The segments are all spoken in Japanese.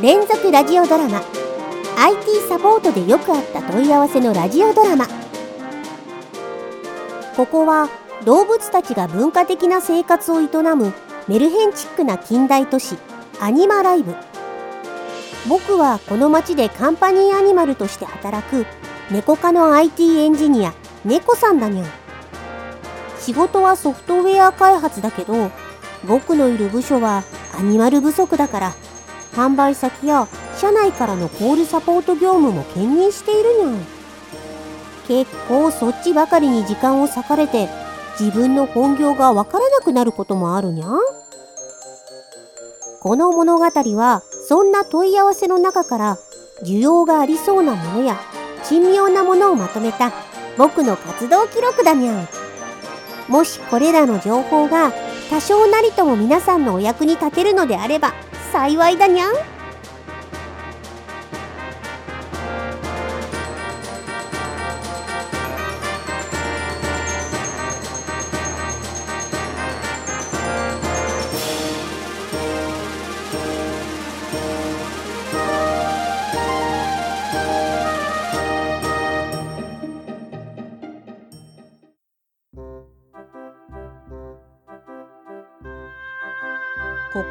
連続ラジオドラマ。IT サポートでよくあった問い合わせのラジオドラマ。ここは動物たちが文化的な生活を営むメルヘンチックな近代都市アニマライブ。僕はこの町でカンパニーアニマルとして働く猫科の IT エンジニア猫さんだにゃん。仕事はソフトウェア開発だけど僕のいる部署はアニマル不足だから販売先や社内からのコールサポート業務も兼任しているにゃん結構そっちばかりに時間を割かれて自分の本業がわからなくなることもあるにゃ。んこの物語はそんな問い合わせの中から需要がありそうなものや珍妙なものをまとめた僕の活動記録だにゃ。んもしこれらの情報が多少なりとも皆さんのお役に立てるのであれば幸いだにゃん。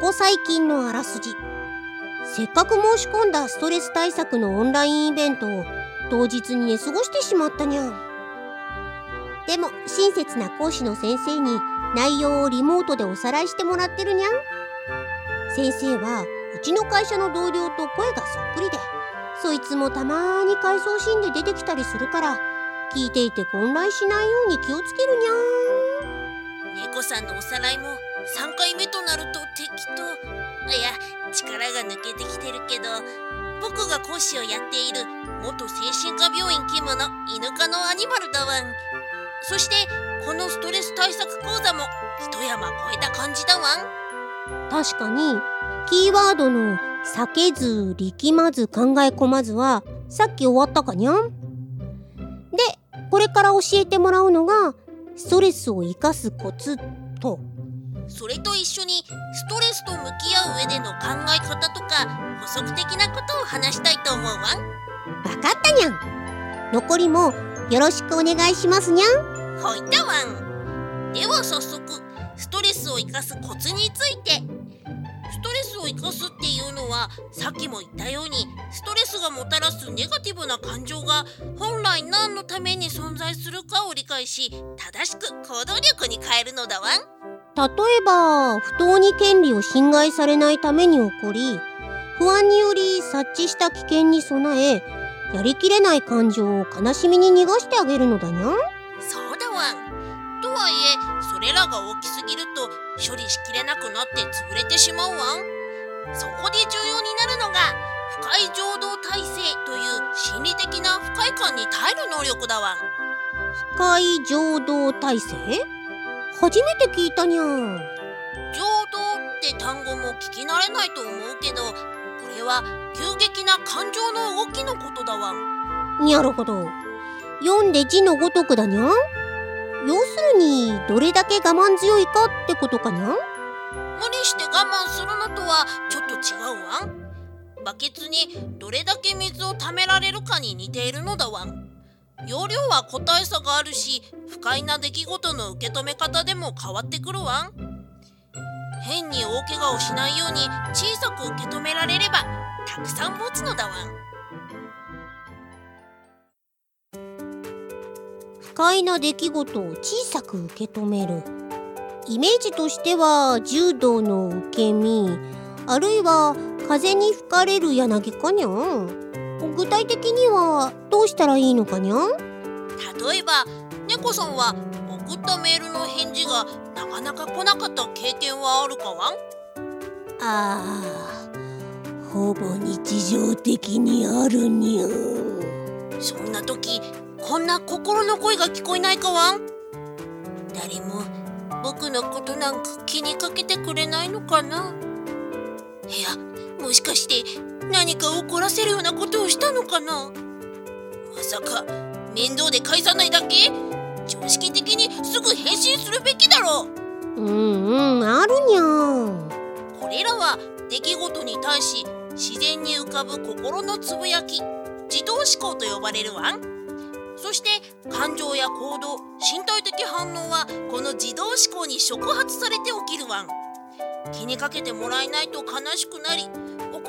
ここ最近のあらすじ。せっかく申し込んだストレス対策のオンラインイベントを当日に寝過ごしてしまったにゃん。でも親切な講師の先生に内容をリモートでおさらいしてもらってるにゃん。先生はうちの会社の同僚と声がそっくりでそいつもたまに回想シーンで出てきたりするから聞いていて混乱しないように気をつけるにゃ猫さんのおさらいも3回目となると適当。いや力が抜けてきてるけど僕が講師をやっている元精神科病院勤務の犬科のアニマルだわ。んそしてこのストレス対策講座も一山越えた感じだわ。ん確かにキーワードの「避けず力まず考え込まず」はさっき終わったかにゃん?でこれから教えてもらうのがストレスを生かすコツと。それと一緒にストレスと向き合う上での考え方とか補足的なことを話したいと思うわ。んわかったにゃん。残りもよろしくお願いしますにゃん。ほいたわん。では早速ストレスを生かすコツについて。ストレスを生かすっていうのはさっきも言ったようにストレスがもたらすネガティブな感情が本来何のために存在するかを理解し正しく行動力に変えるのだわん例えば不当に権利を侵害されないために起こり不安により察知した危険に備えやりきれない感情を悲しみに逃がしてあげるのだにゃん？そうだわ。んとはいえそれらが大きすぎると処理しきれなくなって潰れてしまうわん。そこで重要になるのが不快情動体制という心理的な不快感に耐える能力だわん。不快情動体制？初めて聞いたにゃん情動って単語も聞き慣れないと思うけどこれは急激な感情の動きのことだわ。んなるほど。読んで字のごとくだにゃん要するにどれだけ我慢強いかってことかにゃん無理して我慢するのとはちょっと違うわ。んバケツにどれだけ水をためられるかに似ているのだわ。ん容量は個体差があるし不快な出来事の受け止め方でも変わってくるわん。変に大怪我をしないように小さく受け止められればたくさん持つのだわん。不快な出来事を小さく受け止める。イメージとしては柔道の受け身あるいは風に吹かれる柳かにゃん。具体的にはどうしたらいいのかにゃん？例えば猫さんは送ったメールの返事がなかなか来なかった経験はあるかわん？ああほぼ日常的にあるにゃん。そんな時こんな心の声が聞こえないかわん？誰も僕のことなんか気にかけてくれないのかな？いやもしかして何か怒らせるようなことをしたのかな？まさか面倒で返さないだけ？常識的にすぐ返信するべきだろう。うんうんあるにゃん。これらは出来事に対し自然に浮かぶ心のつぶやき自動思考と呼ばれるわん。そして感情や行動身体的反応はこの自動思考に触発されて起きるわん。気にかけてもらえないと悲しくなり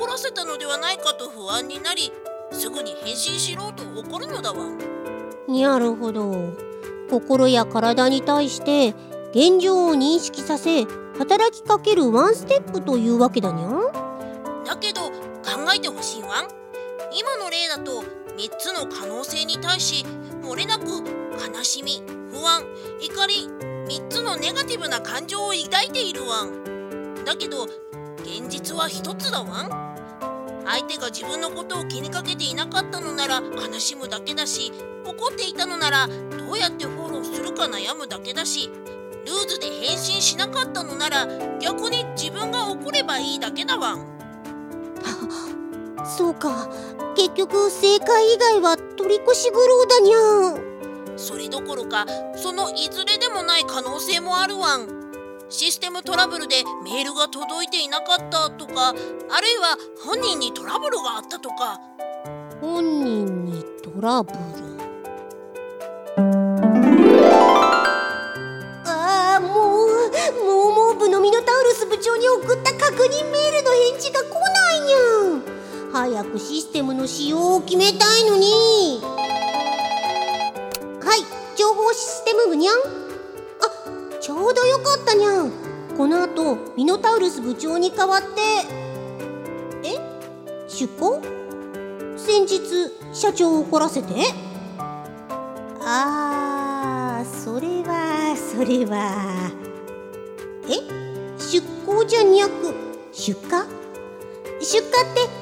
怒らせたのではないかと不安になりすぐに返信しろと怒るのだわ。なるほど。心や体に対して現状を認識させ働きかけるワンステップというわけだにゃ。だけど考えてほしいわ。ん今の例だと3つの可能性に対し漏れなく悲しみ不安怒り3つのネガティブな感情を抱いているわ。んだけど現実は1つだわ。ん相手が自分のことを気にかけていなかったのなら悲しむだけだし怒っていたのならどうやってフォローするか悩むだけだしルーズで返信しなかったのなら逆に自分が怒ればいいだけだわ。ん そうか。結局正解以外は取り越し苦労だにゃんそれどころかそのいずれでもない可能性もあるわんシステムトラブルでメールが届いていなかったとかあるいは本人にトラブルがあったとか。本人にトラブル？ああもうもうもう部のミノタウルス部長に送った確認メールの返事が来ないにゃん。早くシステムの使用を決めたいのに。ょうどよかったにゃん。この後ミノタウルス部長に代わって。え？出向？先日社長を怒らせて？あーそれはそれは。え？出向じゃにゃく出荷？出荷って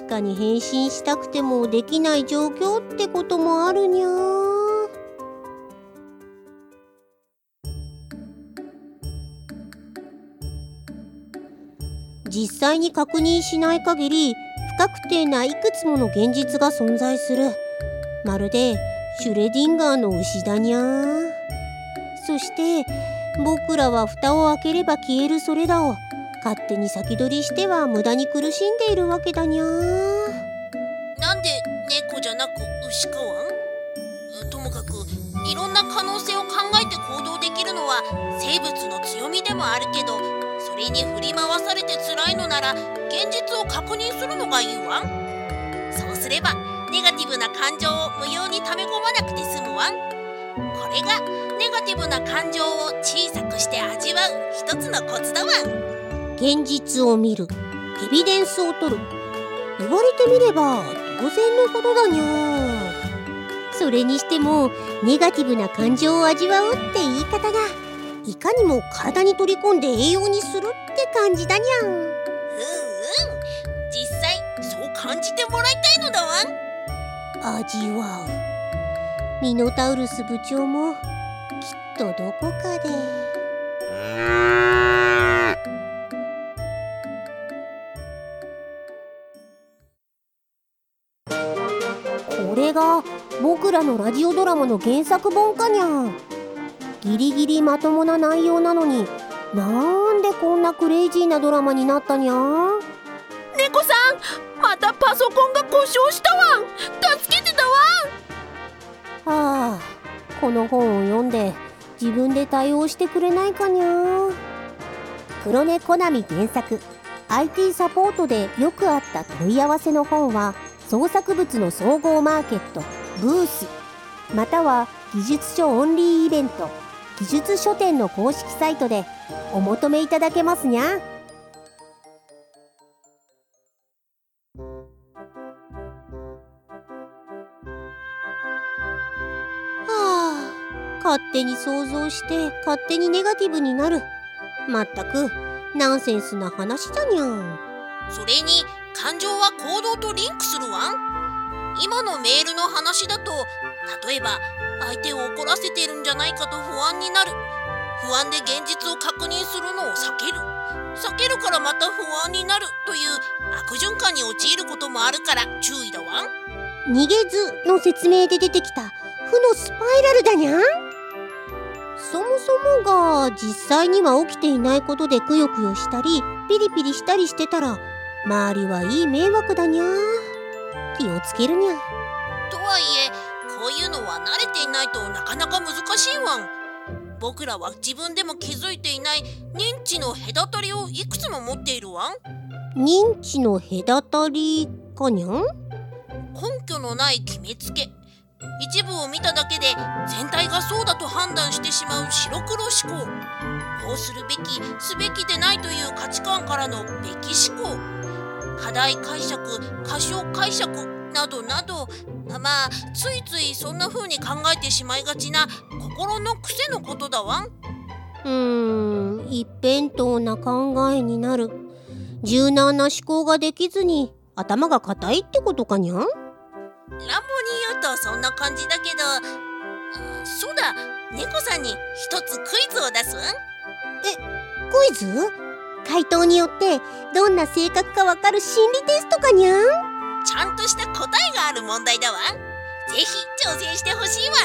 確かに返信したくてもできない状況ってこともあるにゃ実際に確認しない限り不確定ないくつもの現実が存在する。まるでシュレディンガーの牛だにゃそして僕らは蓋を開ければ消えるそれらを。勝手に先取りしては無駄に苦しんでいるわけだにゃなんで猫じゃなく牛かわん？ともかくいろんな可能性を考えて行動できるのは生物の強みでもあるけどそれに振り回されて辛いのなら現実を確認するのがいいわん。そうすればネガティブな感情を無用に溜め込まなくて済むわん。これがネガティブな感情を小さくして味わう一つのコツだわん。現実を見る。エビデンスを取る。言われてみれば当然のことだにゃそれにしてもネガティブな感情を味わうって言い方がいかにも体に取り込んで栄養にするって感じだにゃん。うんうん。実際そう感じてもらいたいのだわ。味わう。ミノタウルス部長もきっとどこかで。僕らのラジオドラマの原作本かにゃギリギリまともな内容なのになんでこんなクレイジーなドラマになったにゃ猫さんまたパソコンが故障したわ。ん助けてたわ。んはあこの本を読んで自分で対応してくれないかにゃ黒猫コナミ原作。IT サポートでよくあった問い合わせの本は創作物の総合マーケットブースまたは技術書オンリーイベント技術書店の公式サイトでお求めいただけますにゃ。はあ勝手に想像して勝手にネガティブになる。まったくナンセンスな話じゃにゃん。それに感情は行動とリンクするわん。今のメールの話だと例えば相手を怒らせてるんじゃないかと不安になる。不安で現実を確認するのを避ける。避けるからまた不安になるという悪循環に陥ることもあるから注意だわん。逃げずの説明で出てきた負のスパイラルだにゃん。そもそもが実際には起きていないことでくよくよしたりピリピリしたりしてたら周りはいい迷惑だにゃ気をつけるにゃ。とはいえこういうのは慣れていないとなかなか難しいわん。僕らは自分でも気づいていない認知の隔たりをいくつも持っているわん。認知の隔たりかにゃん？根拠のない決めつけ。一部を見ただけで全体がそうだと判断してしまう白黒思考。こうするべきすべきでないという価値観からのべき思考課題解釈過小解釈などなどまあついついそんな風に考えてしまいがちな心の癖のことだわん。うーん一辺倒な考えになる。柔軟な思考ができずに頭が硬いってことかにゃん？乱暴に言うとそんな感じだけどそうだ。猫さんに一つクイズを出す？えクイズ？回答によってどんな性格かわかる心理テストかにゃん？ちゃんとした答えがある問題だわ。ぜひ挑戦してほしいわ。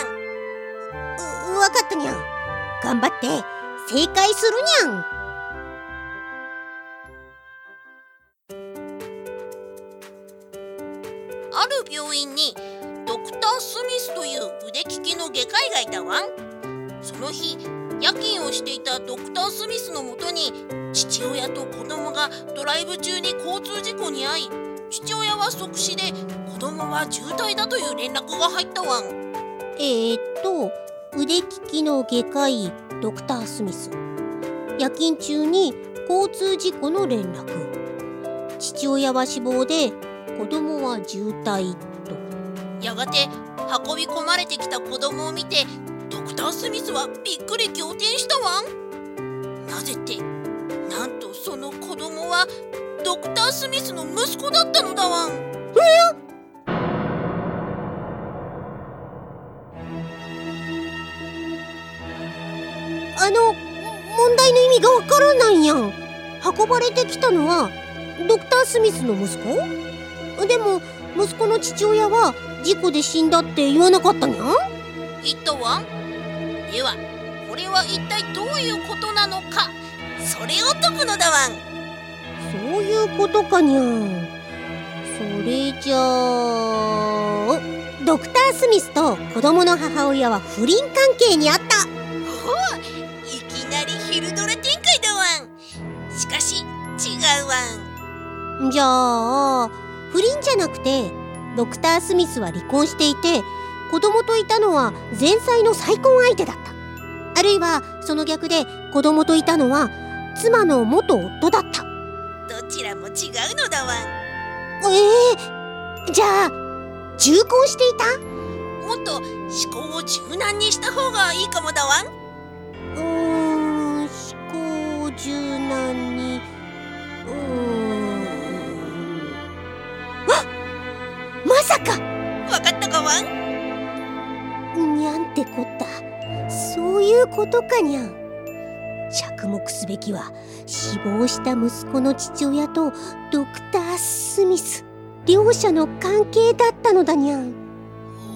んわかったにゃん。頑張って正解するにゃん。ある病院にドクター・スミスという腕利きの外科医がいたわ。その日夜勤をしていたドクター・スミスのもとに父親と子供がドライブ中に交通事故に遭い父親は即死で子供は重体だという連絡が入ったわえー、っと腕利きの外科医ドクター・スミス。夜勤中に交通事故の連絡。父親は死亡で子供は重体と。やがて運び込まれてきた子供を見てドクター・スミスはびっくり仰天したわん。なぜってはドクター・スミスの息子だったのだわん。え？あの問題の意味がわからないやん。運ばれてきたのはドクター・スミスの息子？でも息子の父親は事故で死んだって言わなかったにゃん？言ったわではこれは一体どういうことなのかそれを解くのだわんそういうことかにゃ。んそれじゃあドクター・スミスと子供の母親は不倫関係にあった。ほういきなり昼ドラ展開だわん。しかし違うわん。じゃあ不倫じゃなくてドクター・スミスは離婚していて子供といたのは前妻の再婚相手だった。あるいはその逆で子供といたのは妻の元夫だったどちらも違うのだわ。んええー、じゃあ重婚していた？もっと思考を柔軟にした方がいいかもだわ。んうーん思考柔軟に。うーん。あまさか！わかったかわ？んにゃんってこった。そういうことかにゃん着目すべきは死亡した息子の父親とドクター・スミス両者の関係だったのだにゃん。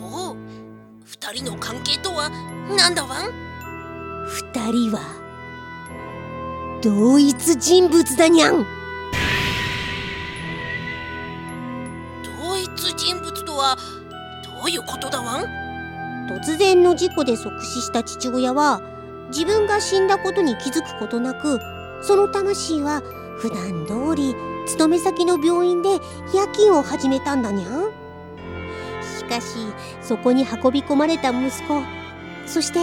おお二人の関係とは何だわん？二人は同一人物だにゃん。同一人物とはどういうことだわん？突然の事故で即死した父親は自分が死んだことに気づくことなくその魂は普段通り勤め先の病院で夜勤を始めたんだにゃん。しかしそこに運び込まれた息子そして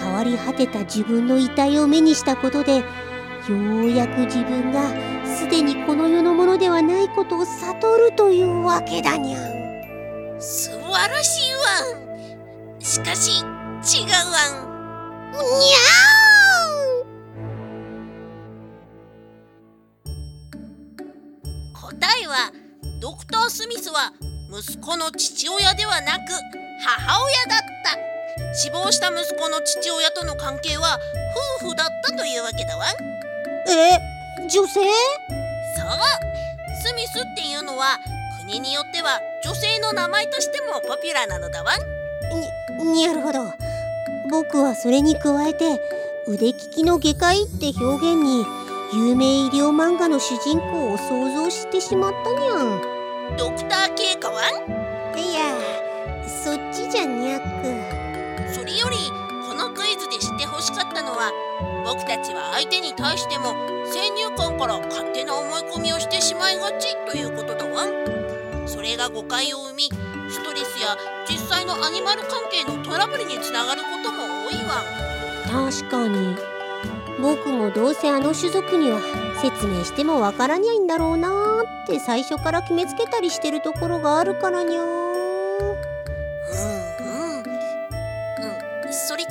変わり果てた自分の遺体を目にしたことでようやく自分がすでにこの世のものではないことを悟るというわけだにゃん。素晴らしいわ。んしかし違うわ。ん答えはドクター・スミスは息子の父親ではなく母親だった。死亡した息子の父親との関係は夫婦だったというわけだわ。んえ女性？そう。スミスっていうのは国によっては女性の名前としてもポピュラーなのだわ。んになるほど僕はそれに加えて腕利きの外科医って表現に有名医療漫画の主人公を想像してしまったにゃん。ドクター K かわん？いやそっちじゃにゃく。それよりこのクイズで知ってほしかったのは僕たちは相手に対しても先入観から勝手な思い込みをしてしまいがちということだわ。それが誤解を生みストレスや実際のアニマル関係のトラブルにつながることも多いわ。確かに。僕もどうせあの種族には説明してもわからにゃいんだろうなーって最初から決めつけたりしてるところがあるからにゃー。うんうん。うん。それ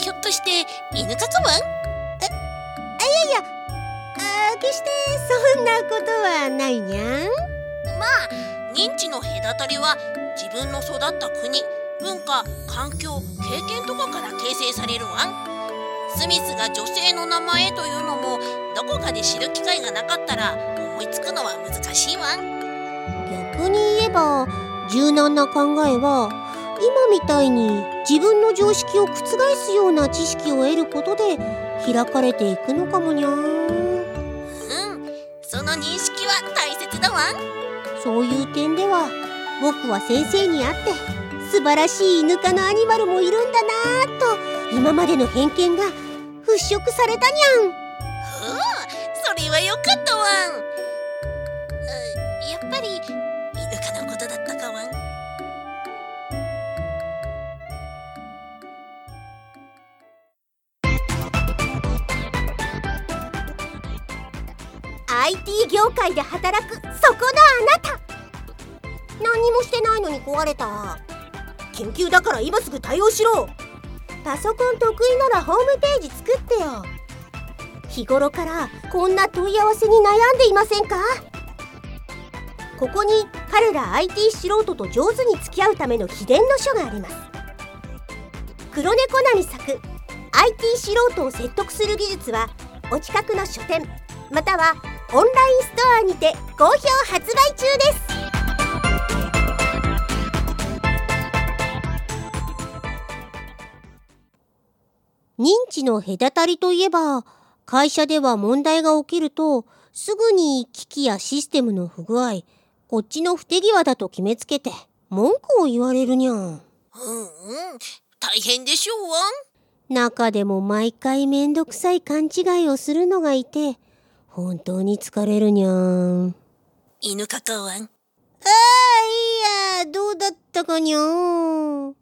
ひょっとして犬かかわんあ決してそんなことはないにゃん。まあ認知の隔たりは自分の育った国文化環境経験とかから形成されるわスミスが女性の名前というのもどこかで知る機会がなかったら思いつくのは難しいわ逆に言えば柔軟な考えは今みたいに自分の常識を覆すような知識を得ることで開かれていくのかもにゃんうん。その認識は大切だわそういう点では僕は先生に会って素晴らしい犬科のアニマルもいるんだなぁと今までの偏見が払拭されたにゃん。うんそれはよかったわうんやっぱり犬かのことだったかわん。IT 業界で働くそこのあなた。何にもしてないのに壊れた研究だから今すぐ対応しろ。パソコン得意ならホームページ作ってよ。日頃からこんな問い合わせに悩んでいませんか？ここに彼ら IT 素人と上手に付き合うための秘伝の書があります。黒猫なみ作 IT 素人を説得する技術はお近くの書店またはオンラインストアにて好評発売中です。認知の隔たりといえば会社では問題が起きるとすぐに機器やシステムの不具合こっちの不手際だと決めつけて文句を言われるにゃんうんうん。大変でしょうわ。中でも毎回めんどくさい勘違いをするのがいて本当に疲れるにゃん犬かかわん。ああいやどうだったかにゃん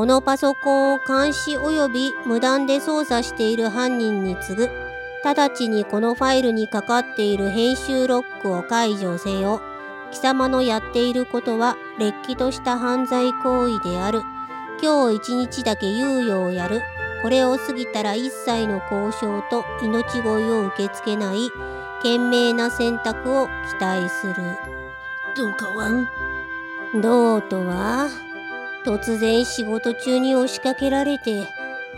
このパソコンを監視及び無断で操作している犯人に次ぐ。直ちにこのファイルにかかっている編集ロックを解除せよ。貴様のやっていることはれっきとした犯罪行為である。今日一日だけ猶予をやる。これを過ぎたら一切の交渉と命乞いを受け付けない。賢明な選択を期待する。どうかわんどうとは？突然仕事中に押しかけられて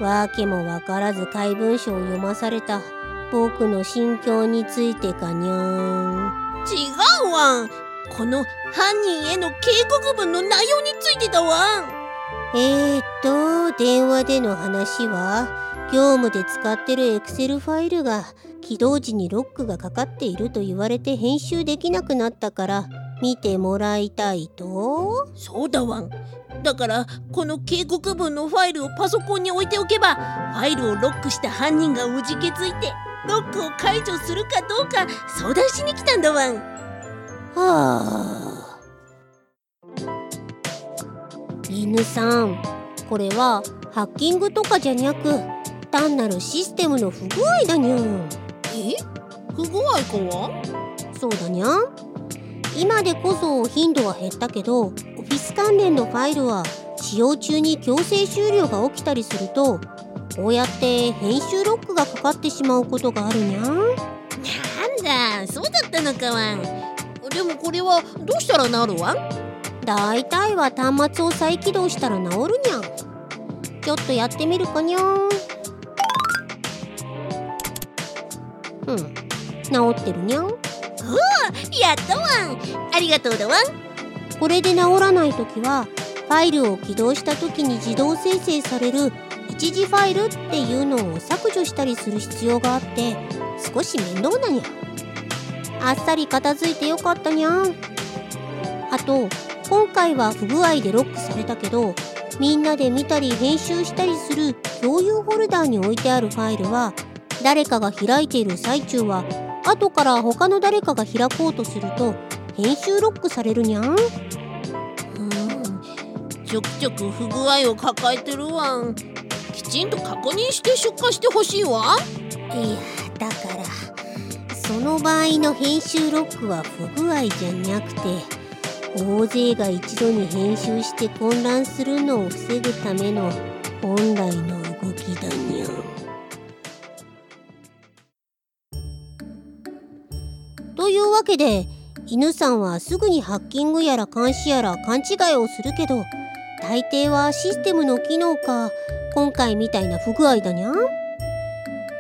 訳もわからず怪文書を読まされた。僕の心境についてかにゃーん。違うわん。この犯人への警告文の内容についてだわん。えーっと電話での話は業務で使ってるエクセルファイルが起動時にロックがかかっていると言われて編集できなくなったから見てもらいたいと？そうだわんだからこの警告文のファイルをパソコンに置いておけばファイルをロックした犯人がうじけついてロックを解除するかどうか相談しに来たんだわん。はあ。犬さんこれはハッキングとかじゃにゃく単なるシステムの不具合だにゃん。え？不具合かわ？そうだにゃん。今でこそ頻度は減ったけどス関連のファイルは使用中に強制終了が起きたりするとこうやって編集ロックがかかってしまうことがあるにゃん。なんだそうだったのかわん。でもこれはどうしたらなるわん？だいたいは端末を再起動したら治るにゃん。ちょっとやってみるかにゃん。うん。治ってるにゃん。あやったわん。ありがとうだわんこれで直らない時はファイルを起動した時に自動生成される一時ファイルっていうのを削除したりする必要があって少し面倒なにゃあっさり片付いてよかったにゃん。あと今回は不具合でロックされたけどみんなで見たり編集したりする共有フォルダーに置いてあるファイルは誰かが開いている最中は後から他の誰かが開こうとすると編集ロックされるにゃん？ちょくちょく不具合を抱えてるわん。きちんと確認して出荷してほしいわ。いやだからその場合の編集ロックは不具合じゃなくて大勢が一度に編集して混乱するのを防ぐための本来の動きだにゃというわけで犬さんはすぐにハッキングやら監視やら勘違いをするけど大抵はシステムの機能か今回みたいな不具合だにゃん。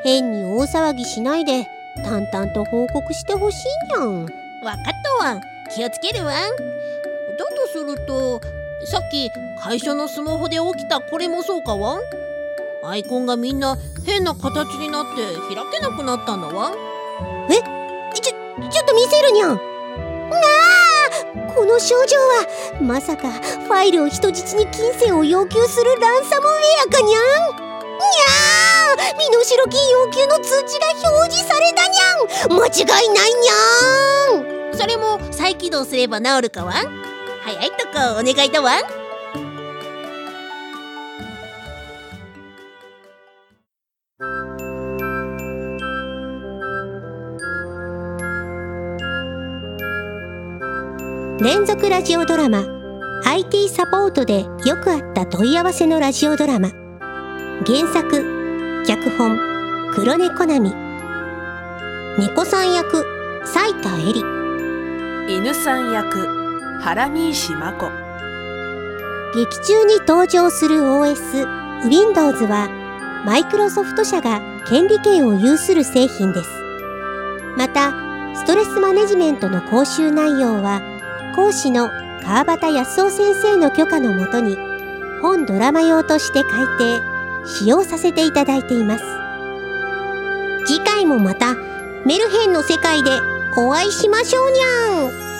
変に大騒ぎしないで淡々と報告してほしいにゃん。わかったわ。ん気をつけるわ。んだとするとさっき会社のスマホで起きたこれもそうかわ。んアイコンがみんな変な形になって開けなくなったんだわ。んえ？ちょちょっと見せるにゃん。なあこの症状はまさかファイルを人質に金銭を要求するランサムウェアかにゃん。にゃー身代金要求の通知が表示されたにゃん。間違いないにゃん。それも再起動すれば治るかわん。早いとこお願いだわん。連続ラジオドラマ。IT サポートでよくあった問い合わせのラジオドラマ。原作脚本黒猫なみ。猫さん役斉田恵里。犬さん役原西真子。劇中に登場する OS Windows はマイクロソフト社が権利権を有する製品です。またストレスマネジメントの講習内容は講師の川端康夫先生の許可のもとに本ドラマ用として改訂使用させていただいています。次回もまたメルヘンの世界でお会いしましょうにゃん。